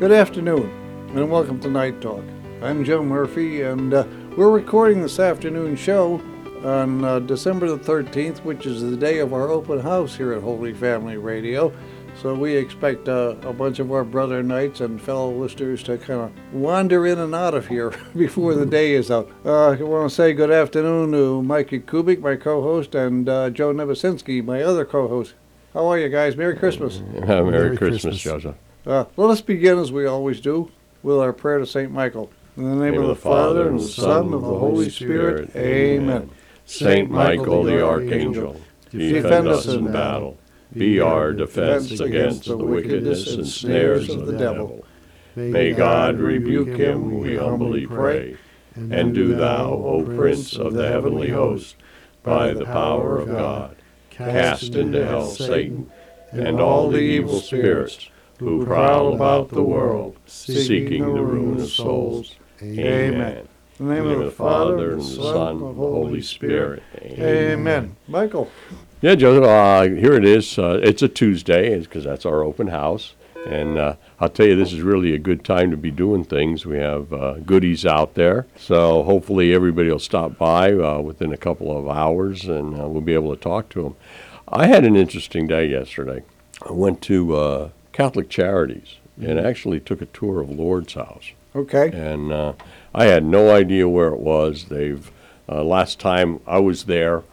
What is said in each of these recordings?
Good afternoon, and welcome to Night Talk. I'm Joe Murphy, and uh, we're recording this afternoon show on uh, December the 13th, which is the day of our open house here at Holy Family Radio. So we expect uh, a bunch of our brother knights and fellow listeners to kind of wander in and out of here before the day is out. Uh, I want to say good afternoon to Mike Yakubik, my co-host, and uh, Joe Nevesinski, my other co-host. How are you guys? Merry Christmas. Merry, Merry Christmas, Christmas. Joseph. Uh, let us begin as we always do with our prayer to Saint Michael. In the name, of the Father and the Son and of the Holy Spirit. Amen. Saint Michael the Archangel, defend us in battle. Be our defense against the wickedness and snares of the devil. May God rebuke him, we humbly pray. And do thou, O Prince of the heavenly host, by the power of God, cast into hell Satan and all the evil spirits who prowl about the world, seeking the ruin of souls. Amen. In the name of the Father and the Son and the Holy Spirit. Amen. Michael. Yeah, Joe, uh, here it is. Uh, it's a Tuesday because that's our open house. And uh, I'll tell you, this is really a good time to be doing things. We have uh, goodies out there. So hopefully everybody will stop by uh, within a couple of hours and uh, we'll be able to talk to them. I had an interesting day yesterday. I went to uh, Catholic Charities and actually took a tour of Lourdeshouse Okay. and uh, I had no idea where it was. They've uh, last time I was there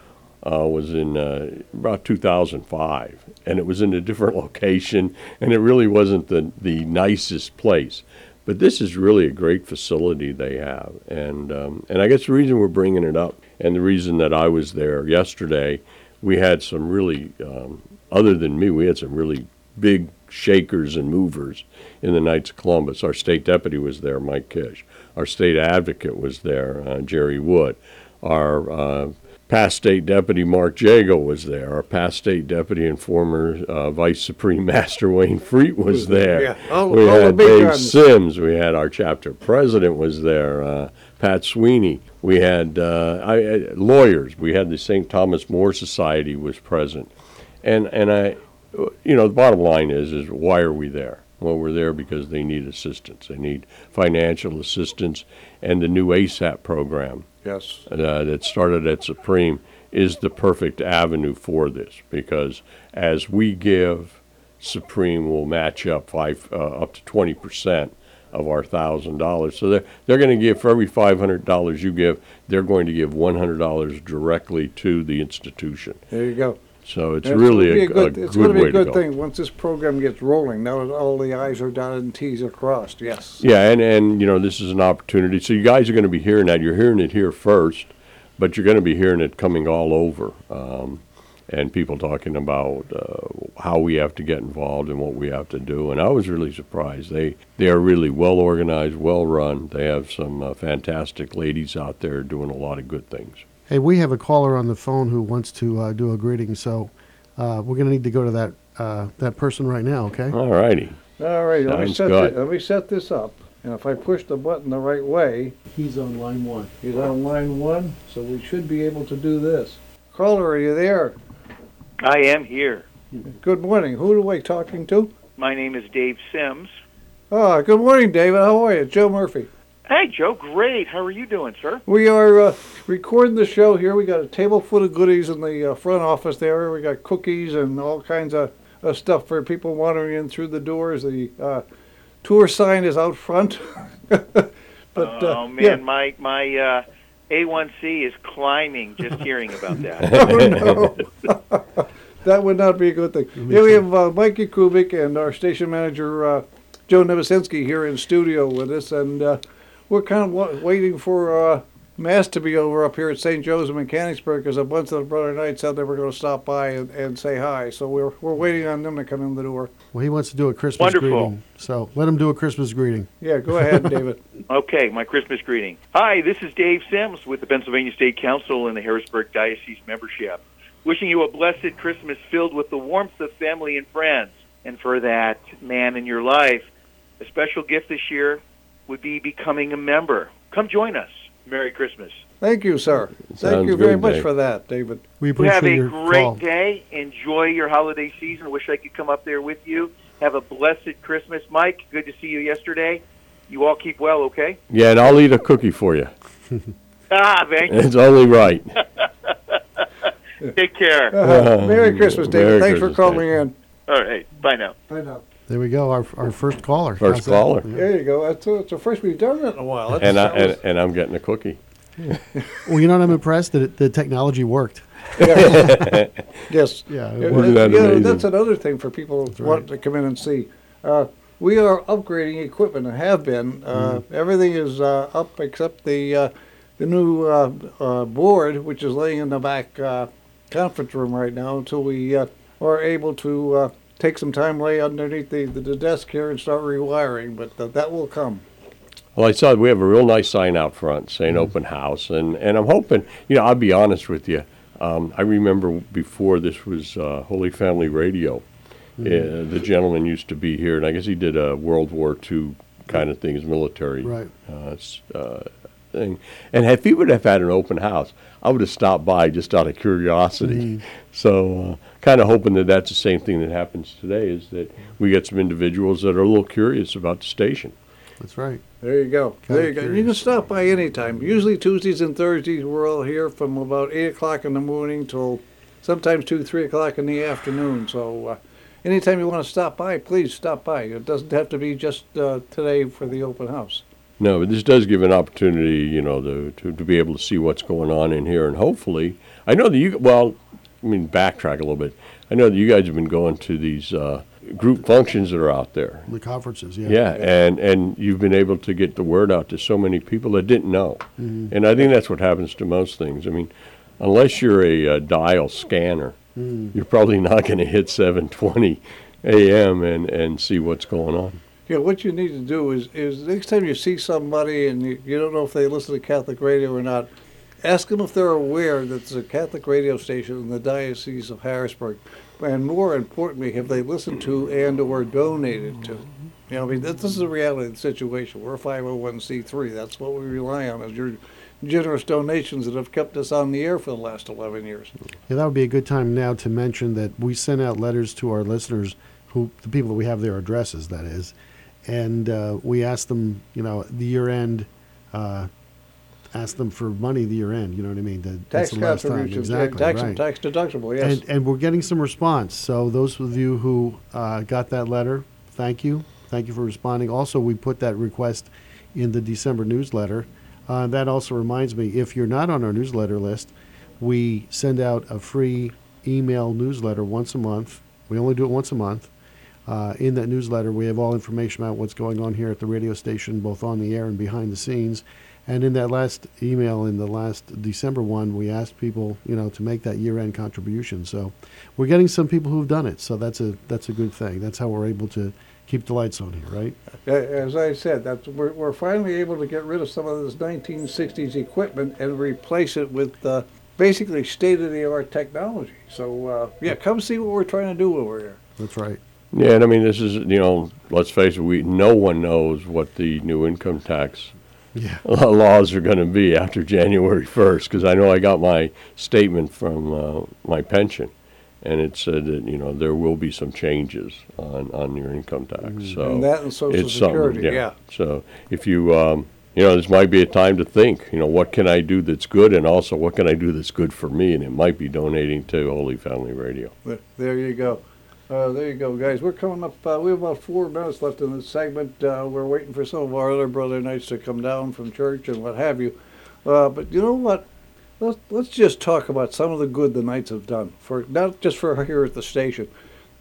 uh, was in uh, about 2005, and it was in a different location, and it really wasn't the the nicest place. But this is really a great facility they have, and um, and I guess the reason we're bringing it up, and the reason that I was there yesterday, we had some really, um, other than me, we had some really big shakers and movers in the Knights of Columbus. Our state deputy was there, Mike Kish. Our state advocate was there, uh, Jerry Wood. Our uh, past state deputy, Mark Jago, was there. Our past state deputy and former uh, Vice Supreme Master Wayne Freet was there. Yeah, all- we all had Dave guns. Sims. We had our chapter president was there. Uh, Pat Sweeney. We had uh, I, I, lawyers. We had the St. Thomas More Society was present, and and I, you know, the bottom line is is why are we there? Well, we're there because they need assistance. They need financial assistance, and the new ASAP program Yes. uh, that started at Supreme is the perfect avenue for this because as we give, Supreme will match up five uh, up to twenty percent of our thousand dollars. So they're they're going to give for every five hundred dollars you give, they're going to give one hundred dollars directly to the institution. There you go. So it's really gonna a, be good, a It's good going to be way a good to go. thing once this program gets rolling. Now that all the I's are dotted and T's are crossed. Yes. Yeah, and, and you know this is an opportunity. So you guys are going to be hearing that. You're hearing it here first, but you're going to be hearing it coming all over, um, and people talking about uh, how we have to get involved and what we have to do. And I was really surprised. They they are really well organized, well run. They have some uh, fantastic ladies out there doing a lot of good things. Hey, we have a caller on the phone who wants to uh, do a greeting, so uh, we're going to need to go to that uh, that person right now. Okay. All righty. All right. Let me Sounds set good. thi- let me set this up. And if I push the button the right way, He's on line one. he's on line one, so we should be able to do this. Caller, are you there? I am here. Good morning. Who am I talking to? My name is Dave Sims. Ah, good morning, David. How are you? Joe Murphy. Hey, Joe. Great. How are you doing, sir? We are uh, recording the show here. We got a table full of goodies in the uh, front office there. We got cookies and all kinds of uh, stuff for people wandering in through the doors. The uh, tour sign is out front. but uh, oh man, yeah. my my uh, A1C is climbing just hearing about that. Oh, no. that would not be a good thing. Here we have uh, Mike Yakubik and our station manager uh, Joe Nevesinski here in studio with us, and uh, we're kind of wa- waiting for uh, Mass to be over up here at St. Joe's in Mechanicsburg because a bunch of the Brother Knights said they were going to stop by and, and say hi. So we're we're waiting on them to come in the door. Well, he wants to do a Christmas Wonderful. greeting, so let him do a Christmas greeting. Yeah, go ahead, David. Okay, my Christmas greeting. Hi, this is Dave Sims with the Pennsylvania State Council and the Harrisburg Diocese membership. Wishing you a blessed Christmas filled with the warmth of family and friends. And for that man in your life, a special gift this year would be becoming a member. Come join us. Merry Christmas. Thank you, sir. Thank Sounds you very good, much Dave. for that, David. We appreciate You appreciate have a your great call. day. Enjoy your holiday season. Wish I could come up there with you. Have a blessed Christmas, Mike. Good to see you yesterday. You all keep well, okay? Yeah, and I'll eat a cookie for you. Ah, thank you. It's only right. Take care. Uh, Merry Christmas, David. Merry Thanks for Christmas, calling in. All right. Bye now. Bye know. There we go. Our, our first caller. First How's caller. Yeah. There you go. That's, it's the first we've done it in a while. That's, And, I, and, and I'm getting a cookie. Well, you know what? I'm impressed that it, the technology worked. yes. Yeah, it Yeah, that yeah, that's another thing for people who want right. to come in and see. Uh, we are upgrading equipment and have been. Uh, Mm-hmm. Everything is uh, up except the uh, the new uh, uh, board, which is laying in the back uh, conference room right now until we uh, are able to uh, take some time, lay underneath the, the, the desk here and start rewiring. But uh, that will come. Well, I saw we have a real nice sign out front saying open house, and, and I'm hoping, you know, I'll be honest with you. Um, I remember before this was uh, Holy Family Radio, uh, the gentleman used to be here, and I guess he did a World War II kind of thing, his military Right. uh, uh, thing. And if he would have had an open house, I would have stopped by just out of curiosity. So, uh, kind of hoping that that's the same thing that happens today is that we get some individuals that are a little curious about the station. That's right. There you go. Kinda there you go. You can stop by anytime. Usually Tuesdays and Thursdays we're all here from about eight o'clock in the morning till sometimes two, three o'clock in the afternoon. So uh, anytime you want to stop by, please stop by. It doesn't have to be just uh, today for the open house. No, but this does give an opportunity, you know, to, to, to be able to see what's going on in here, and hopefully, I know that you. Well, I mean, backtrack a little bit. I know that you guys have been going to these uh, group functions that are out there. The conferences, yeah. Yeah, and and you've been able to get the word out to so many people that didn't know, and I think that's what happens to most things. I mean, unless you're a, uh dial scanner, you're probably not going to hit 7:20 a.m. and and see what's going on. Yeah, what you need to do is, is next time you see somebody and you, you don't know if they listen to Catholic radio or not, ask them if they're aware that there's a Catholic radio station in the Diocese of Harrisburg. And more importantly, have they listened to and or donated to? You know, I mean, this, this is the reality of the situation. We're a 501c3. That's what we rely on is your generous donations that have kept us on the air for the last 11 years. Yeah, that would be a good time now to mention that we send out letters to our listeners, who the people that we have their addresses, that is, and uh, we ask them, you know, the year end, uh, ask them for money the year end. You know what I mean? The, that's Tax the last time. contributions, exactly, tax, right. tax deductible, yes. And, and we're getting some response. So those of you who uh, got that letter, thank you. Thank you for responding. Also, we put that request in the December newsletter. Uh, that also reminds me, if you're not on our newsletter list, we send out a free email newsletter once a month. We only do it once a month. Uh, in that newsletter, we have all information about what's going on here at the radio station, both on the air and behind the scenes. And in that last email, in the last December one, we asked people, you know, to make that year-end contribution. So we're getting some people who've done it. So that's a that's a good thing. That's how we're able to keep the lights on here, right? As I said, that's, we're, we're finally able to get rid of some of this 1960s equipment and replace it with uh, basically state-of-the-art technology. So, uh, yeah, come see what we're trying to do over here. That's right. Yeah, and I mean, this is, you know, let's face it, we, no one knows what the new income tax Yeah. laws are going to be after January 1st, because I know I got my statement from uh, my pension, and it said that, you know, there will be some changes on, on your income tax, so. And that and Social it's Security, yeah. So if you, um, you know, this might be a time to think, you know, what can I do that's good, and also what can I do that's good for me, and it might be donating to Holy Family Radio. There you go. Uh, there you go, guys. We're coming up. Uh, we have about four minutes left in this segment. Uh, we're waiting for some of our other brother knights to come down from church and what have you. Uh, but you know what? Let's let's just talk about some of the good the knights have done for not just for here at the station.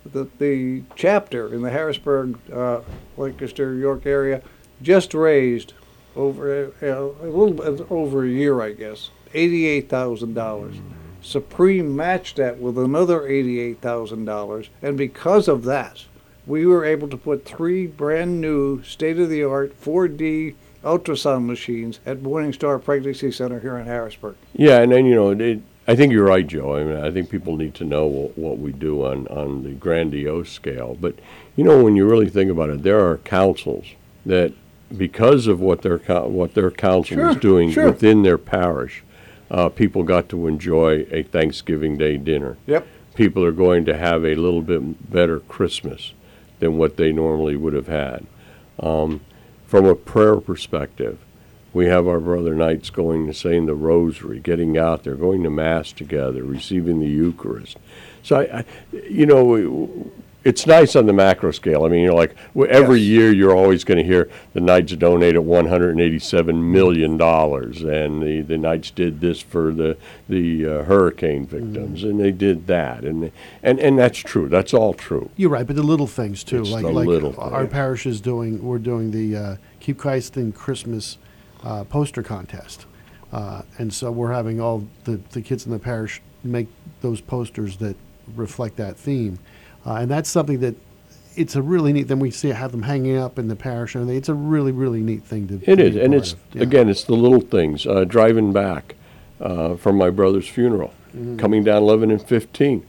The the chapter in the Harrisburg, uh, Lancaster, York area just raised over uh, a little over a year, I guess, eighty-eight thousand dollars. Supreme matched that with another $88,000. And because of that, we were able to put three brand new state of the art 4D ultrasound machines at Morning Star Pregnancy Center here in Harrisburg. Yeah, and then, you know, it, I think you're right, Joe. I mean, I think people need to know what, what we do on, on the grandiose scale. But, you know, when you really think about it, there are councils that, because of what their, what their council is doing sure. within their parish, uh, people got to enjoy a Thanksgiving Day dinner. Yep. People are going to have a little bit better Christmas. than what they normally would have had. Um, from a prayer perspective, we have our brother knights going to saying the rosary, getting out there, going to mass together, receiving the Eucharist. So I, I you know, we- it's nice on the macro scale. I mean, you're like well, every Yes. year you're always going to hear the Knights donated 187 million dollars, and the, the Knights did this for the the uh, hurricane victims, and they did that, and and and that's true. That's all true. You're right, but the little things too, It's like like little our parish is doing. We're doing the uh, Keep Christ in Christmas uh, poster contest, uh, and so we're having all the the kids in the parish make those posters that reflect that theme, and that's something that. It's a really neat. Then we see have them hanging up in the parish, and it's a really, really neat thing to. It to is, be a and it's. Yeah. again, it's the little things. Uh, driving back uh, from my brother's funeral, Mm-hmm. coming down 11 and 15,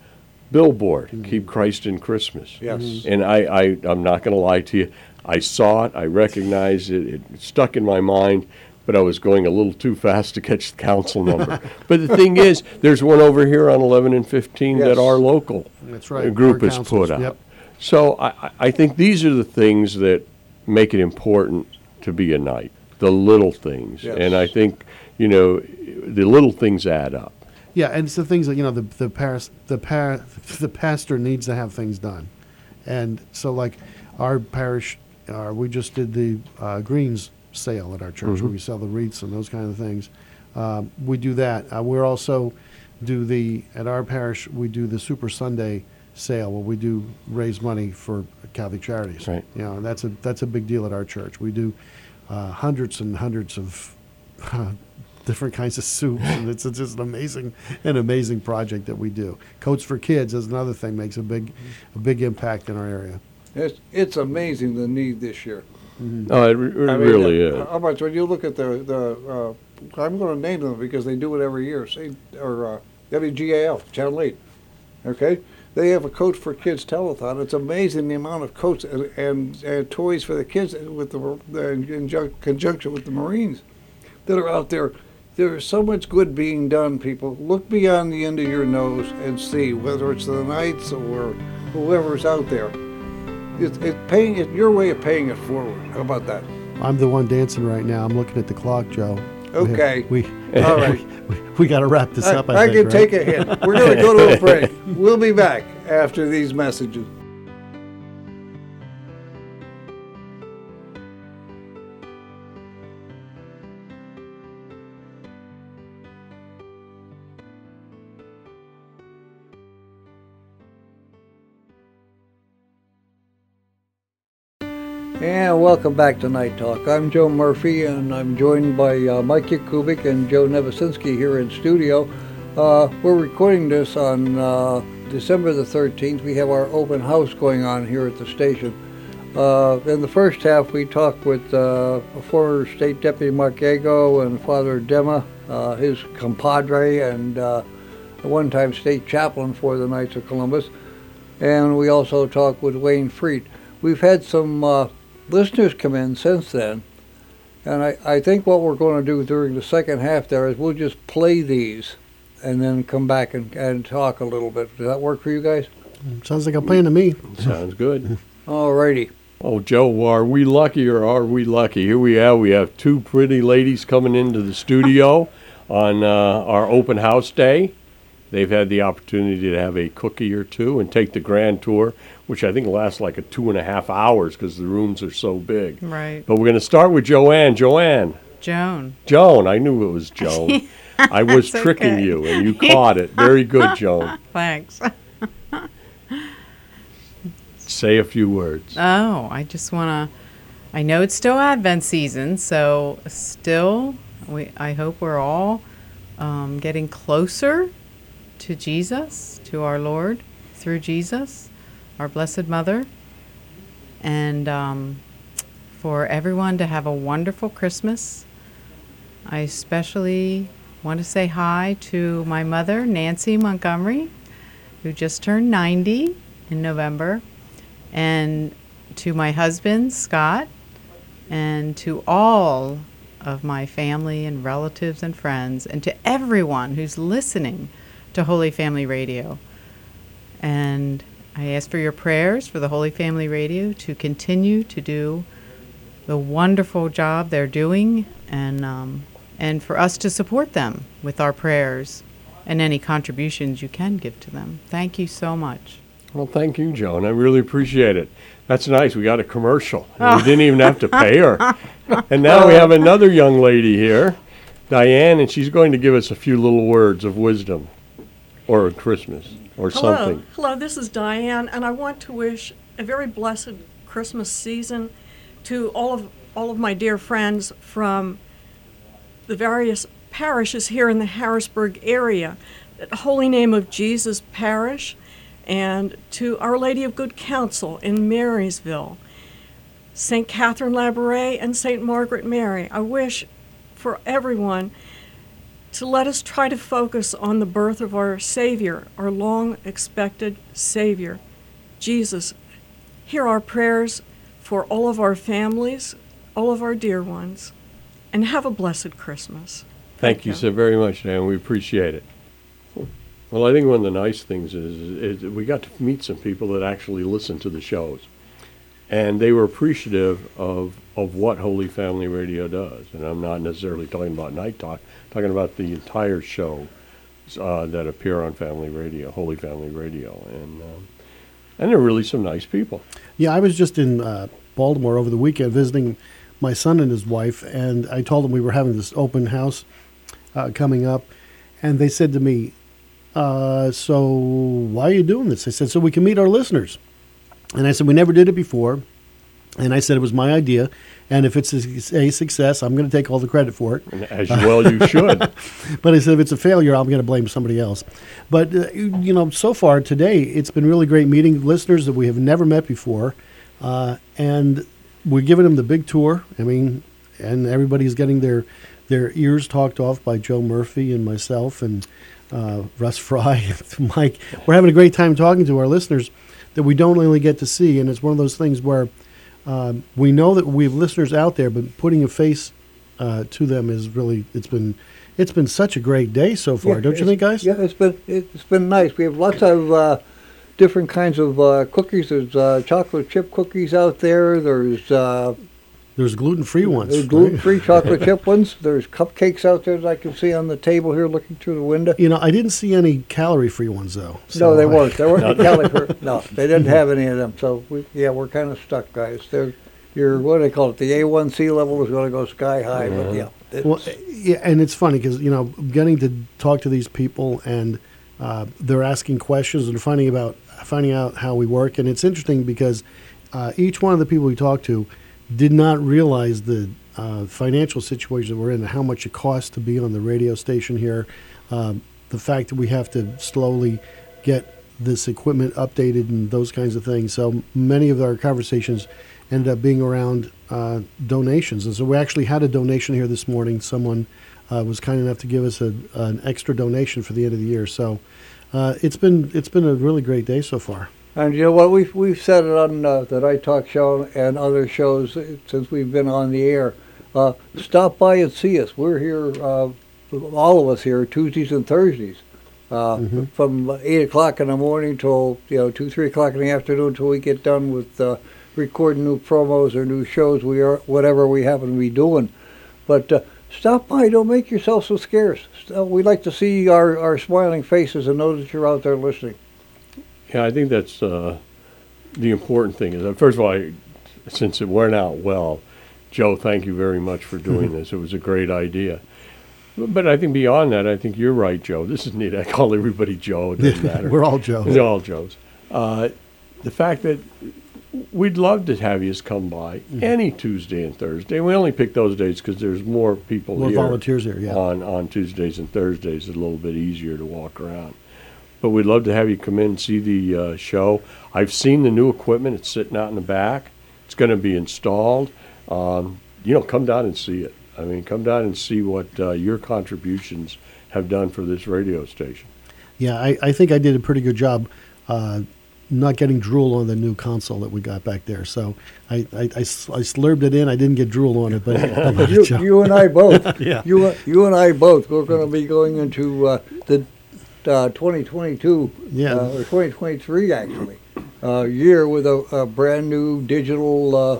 billboard, "Keep Christ in Christmas." Yes. And I, I, I'm not going to lie to you. I saw it. I recognized it. It stuck in my mind, but I was going a little too fast to catch the council number. but the thing is, there's one over here on 11 and 15 that Yes. our local That's right, The group our has councils, put out. yep. So I, I- think these are the things that make it important to be a knight, the little things. And I think, you know, the little things add up. Yeah, and it's the things that you know the the paris, the par, the pastor needs to have things done, and so like our parish, uh, we just did the uh, greens sale at our church where we sell the wreaths and those kind of things. Um, we do that. Uh, we're also do the at our parish we do the Super Sunday sale where we do raise money for Catholic charities. Right. You know, and that's a that's a big deal at our church. We do uh, hundreds and hundreds of different kinds of soups, and it's just an amazing, an amazing project that we do. Coats for Kids is another thing makes a big, a big impact in our area. It's, it's amazing the need this year. No, it, re- it I mean, really uh, is. How much, when you look at the, the, uh, I'm gonna name them because they do it every year, say, or, uh, WGAL, Channel Eight, okay? They have a Coats for Kids telethon. It's amazing the amount of coats and, and, and toys for the kids with the, the, in ju- conjunction with the Marines that are out there. There's so much good being done, people. Look beyond the end of your nose and see whether it's the Knights or whoever's out there. It's, it's paying it your way of paying it forward. How about that? I'm the one dancing right now. I'm looking at the clock, Joe. We Okay. We, All right. we, we got to wrap this I, up. I, I think, can right? take a hit. We're going to go to a break. We'll be back after these messages. And welcome back to Night Talk. I'm Joe Murphy, and I'm joined by uh, Mike Yakubik and Joe Nevesinski here in studio. Uh, we're recording this on uh, December the 13th. We have our open house going on here at the station. Uh, in the first half, we talked with uh, former State Deputy Mark Gago and Father Dema, uh, his compadre, and uh, a one-time state chaplain for the Knights of Columbus. And we also talked with Wayne Freed. We've had some listeners come in since then, and I, I think what we're going to do during the second half there is we'll just play these and then come back and, and talk a little bit. Does that work for you guys? Sounds like a plan to me. Sounds good. All righty. Oh, Joe, are we lucky or are we lucky? Here we are. we have two pretty ladies coming into the studio on uh, our open house day. They've had the opportunity to have a cookie or two and take the grand tour, which I think lasts like a two and a half hours because the rooms are so big. Right. But we're going to start with Joanne. Joanne, Joan. Joan, I knew it was Joan. I was tricking you, and you caught it. Very good, Joan. Thanks. Say a few words. Oh, I just want to. I know it's still Advent season, so still, we. I hope we're all um, getting closer to Jesus, to our Lord, through Jesus, our Blessed Mother, and um, for everyone to have a wonderful Christmas. I especially want to say hi to my mother, Nancy Montgomery, who just turned 90 in November, and to my husband, Scott, and to all of my family and relatives and friends, and to everyone who's listening to Holy Family Radio. And I ask for your prayers for the Holy Family Radio to continue to do the wonderful job they're doing and um, and for us to support them with our prayers and any contributions you can give to them. Thank you so much. Well, thank you, Joan. I really appreciate it. That's nice. We got a commercial. and We didn't even have to pay her. And now we have another young lady here, Diane, and she's going to give us a few little words of wisdom or Christmas or Hello, something. hello. This is Diane, and I want to wish a very blessed Christmas season to all of all of my dear friends from the various parishes here in the Harrisburg area, Holy Name of Jesus Parish, and to Our Lady of Good Counsel in Marysville, St. Catherine Labouré, and St. Margaret Mary. I wish for everyone to let us try to focus on the birth of our Savior, our long expected Savior, Jesus. Hear our prayers for all of our families, all of our dear ones, and have a blessed Christmas. Thank you so very much, Dan. We appreciate it. Well, I think one of the nice things is, is we got to meet some people that actually listen to the shows. And they were appreciative of, of what Holy Family Radio does. And I'm not necessarily talking about Night Talk, I'm talking about the entire show uh, that appear on Family Radio, Holy Family Radio. And, um, and they're really some nice people. Yeah, I was just in uh, Baltimore over the weekend visiting my son and his wife, and I told them we were having this open house uh, coming up, and they said to me, uh, "So why are you doing this?" I said, "So we can meet our listeners." And I said, "We never did it before," and I said it was my idea, and if it's a, a success, I'm going to take all the credit for it. As well you should. But I said if it's a failure, I'm going to blame somebody else. But uh, you you know, so far today, it's been really great meeting listeners that we have never met before, uh, and we're giving them the big tour. I mean, and everybody's getting their their ears talked off by Joe Murphy and myself and uh, Russ Fry, and Mike. We're having a great time talking to our listeners that we don't really get to see, and it's one of those things where um, we know that we have listeners out there, but putting a face uh, to them is really it's been it's been such a great day so far, Yeah, don't you think, guys? Yeah, it's been it's been nice. We have lots of uh, different kinds of uh, cookies. There's uh, chocolate chip cookies out there. There's uh, There's gluten-free ones. there's gluten-free chocolate chip ones. There's cupcakes out there that I can see on the table here, looking through the window. You know, I didn't see any calorie-free ones though. no, they I- weren't. They weren't caliber. No, they didn't have any of them. So we, yeah, we're kind of stuck, guys. They're your what do they call it? The A1C level is going to go sky high. But yeah, it's- Well, yeah, and it's funny because you know, getting to talk to these people and uh, they're asking questions and finding about finding out how we work, and it's interesting because uh, each one of the people we talk to did not realize the uh, financial situation that we're in, how much it costs to be on the radio station here. Um, the fact that we have to slowly get this equipment updated and those kinds of things. So many of our conversations ended up being around uh, donations, and so we actually had a donation here this morning. Someone uh, was kind enough to give us a, an extra donation for the end of the year. So uh, it's been it's been a really great day so far. And you know what? We've we've said it on uh, the Night Talk show and other shows since we've been on the air. Uh, stop by and see us. We're here, uh, all of us here, Tuesdays and Thursdays, uh, from eight o'clock in the morning till you know two, three o'clock in the afternoon till we get done with uh, recording new promos or new shows. We are whatever we happen to be doing, but. Uh, Stop by. Don't make yourself so scarce. We like to see our, our smiling faces and know that you're out there listening. Yeah, I think that's uh, the important thing. Is that first of all, I, since it went out well, Joe, thank you very much for doing this. It was a great idea. But I think beyond that, I think you're right, Joe. This is neat. I call everybody Joe. It doesn't matter. We're all Joe. We're all Joes. Uh, the fact that we'd love to have you come by Mm-hmm. any Tuesday and Thursday. We only pick those days because there's more people More here volunteers here, yeah. on on Tuesdays and Thursdays. It's a little bit easier to walk around. But we'd love to have you come in and see the uh, show. I've seen the new equipment. It's sitting out in the back. It's going to be installed. Um, you know, come down and see it. I mean, come down and see what uh, your contributions have done for this radio station. Yeah, I, I think I did a pretty good job uh, not getting drool on the new console that we got back there. So I, I, I slurped it in. I didn't get drool on it, but you, you and I both. Yeah. You, you and I both. We're going to be going into uh, the uh, 2022 Yeah. uh, or 2023 actually. uh, year with a, a brand new digital uh,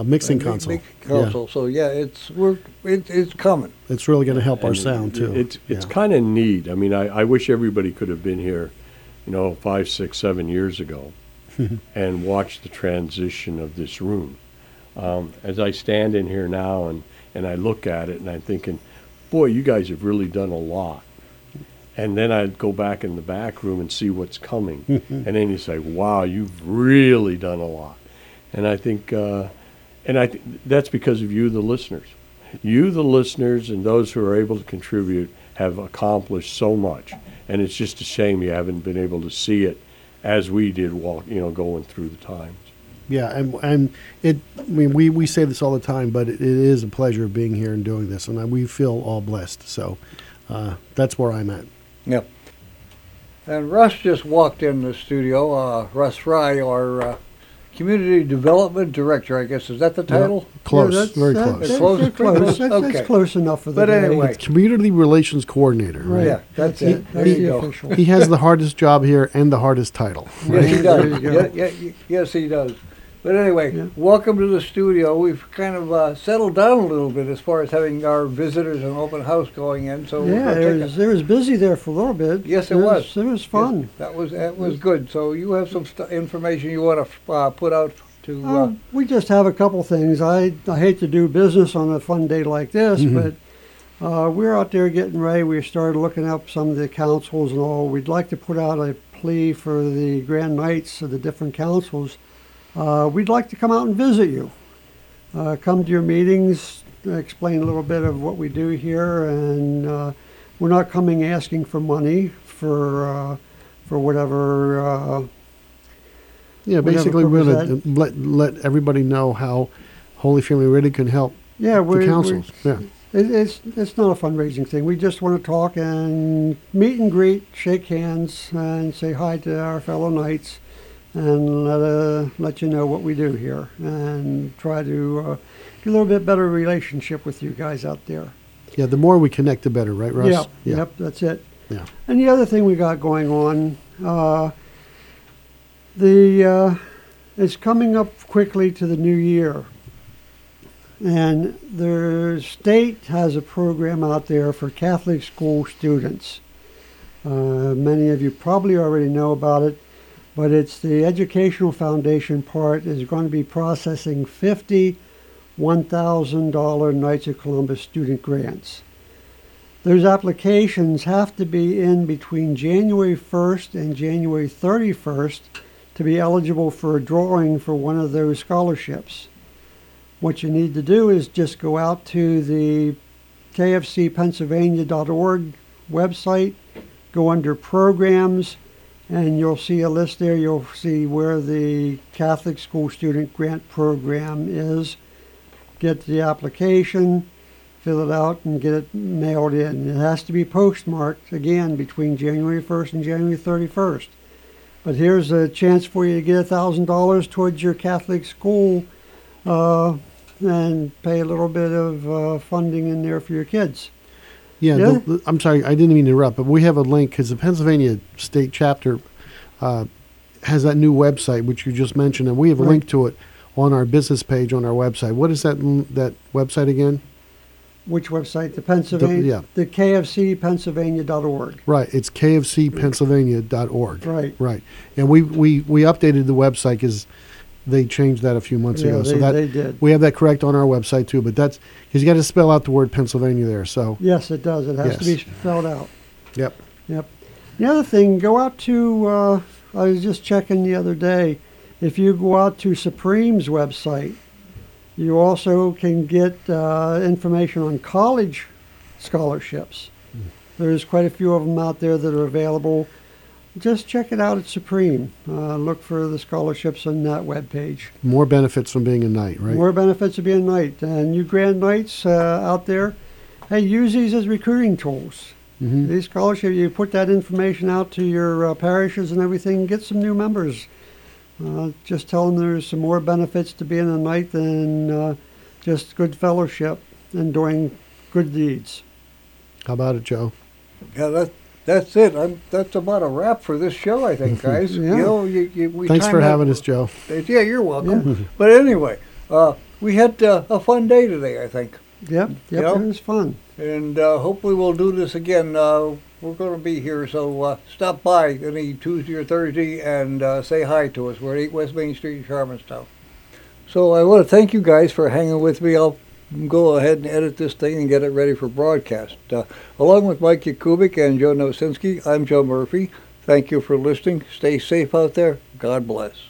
A mixing console. mix console. So yeah, it's we're it, it's coming. It's really going to help our sound too. It's it's Yeah. kind of neat. I mean, I, I wish everybody could have been here, you know, five, six, seven years ago, and watched the transition of this room. Um, as I stand in here now and and I look at it and I'm thinking, boy, you guys have really done a lot. And then I'd go back in the back room and see what's coming, and then you say, wow, you've really done a lot. And I think, uh, and I th- that's because of you, the listeners. You, the listeners, and those who are able to contribute have accomplished so much. And it's just a shame you haven't been able to see it as we did walk, you know, going through the times. Yeah, and and it. I mean, we we say this all the time, but it, it is a pleasure being here and doing this, and I- we feel all blessed. So uh, that's where I'm at. Yep. And Russ just walked in the studio. Uh, Russ Fry, our uh, community development director, I guess is that the title? Close, Yeah, that's- very that- close. That's, Close, that's close, close. That's, okay. that's close enough for the But day. anyway. Community relations coordinator. Right. Yeah, that's That's, it. There that's you go. He has the hardest job here and the hardest title. Yes, he does. Yeah, yeah, yes, he does. But anyway, Yeah. welcome to the studio. We've kind of uh, settled down a little bit as far as having our visitors and open house going in. So Yeah, it was, it was busy there for a little bit. Yes, it was. It was fun. that was that was good. So you have some st- information you want to uh, put out to. Uh, Oh, we just have a couple things. I, I hate to do business on a fun day like this, Mhm. but uh, we're out there getting ready. We started looking up some of the councils and all. We'd like to put out a plea for the Grand Knights of the different councils. Uh, we'd like to come out and visit you. Uh, come to your meetings, explain a little bit of what we do here, and uh, we're not coming asking for money for uh, for whatever. Uh, Yeah, basically, we're going to let let everybody know how Holy Family really can help yeah, the we're, councils. Yeah. It, it's it's not a fundraising thing. We just want to talk and meet and greet, shake hands, and say hi to our fellow knights, and let uh, let you know what we do here, and try to uh, get a little bit better relationship with you guys out there. Yeah, the more we connect, the better, right, Russ? Yep, yep, that's it. Yeah. And the other thing we got going on, uh, the uh, it's coming up quickly to the new year, and the state has a program out there for Catholic school students. Uh, many of you probably already know about it, but it's the Educational Foundation part is going to be processing 50 $1,000 Knights of Columbus student grants. Those applications have to be in between January 1st and January 31st to be eligible for a drawing for one of those scholarships. What you need to do is just go out to the kfcpennsylvania.org website, go under programs, and you'll see a list there. You'll see where the Catholic School Student Grant Program is. Get the application, fill it out, and get it mailed in. It has to be postmarked again between January 1st and January 31st. But here's a chance for you to get $1,000 towards your Catholic school uh, and pay a little bit of uh, funding in there for your kids. Yeah, Yeah. The, the- I'm sorry, I didn't mean to interrupt, but we have a link because the Pennsylvania state chapter uh, has that new website which you just mentioned, and we have a Right. link to it on our business page on our website. What is that that website again? Which website? The Pennsylvania, yeah. the KFCPennsylvania.org. Right, it's kfcpennsylvania.org. Right. Right, and we we we updated the website because they changed that a few months Yeah, ago. they, so that they did. we have that correct on our website too. But that's because you got to spell out the word Pennsylvania there. So Yes, it does. It has to be spelled out. yep, Yep. The other thing, go out to, uh, I was just checking the other day, if you go out to Supreme's website, you also can get uh, information on college scholarships. There's quite a few of them out there that are available. Just check it out at Supreme. Uh, look for the scholarships on that webpage. more benefits from being a knight, right? More benefits of being a knight. And you Grand Knights uh, out there, hey, use these as recruiting tools. hmm These scholarships, you put that information out to your uh, parishes and everything, get some new members. Uh, just tell them there's some more benefits to being a knight than uh, just good fellowship and doing good deeds. How about it, Joe? Yeah, that that's it. I'm, that's about a wrap for this show, I think, guys. Yeah. You know, you, you, we Thanks for timed out- having us, Joe. Yeah, you're welcome. But anyway, uh, we had uh, a fun day today, I think. Yep, yep, Yeah. it was fun. And uh, hopefully we'll do this again. Uh, we're going to be here, so uh, stop by any Tuesday or Thursday and uh, say hi to us. We're at 8 West Main Street in Shiremanstown. So I want to thank you guys for hanging with me. I'll go ahead and edit this thing and get it ready for broadcast. Uh, along with Mike Yakubik and Joe Nosinski, I'm Joe Murphy. Thank you for listening. Stay safe out there. God bless.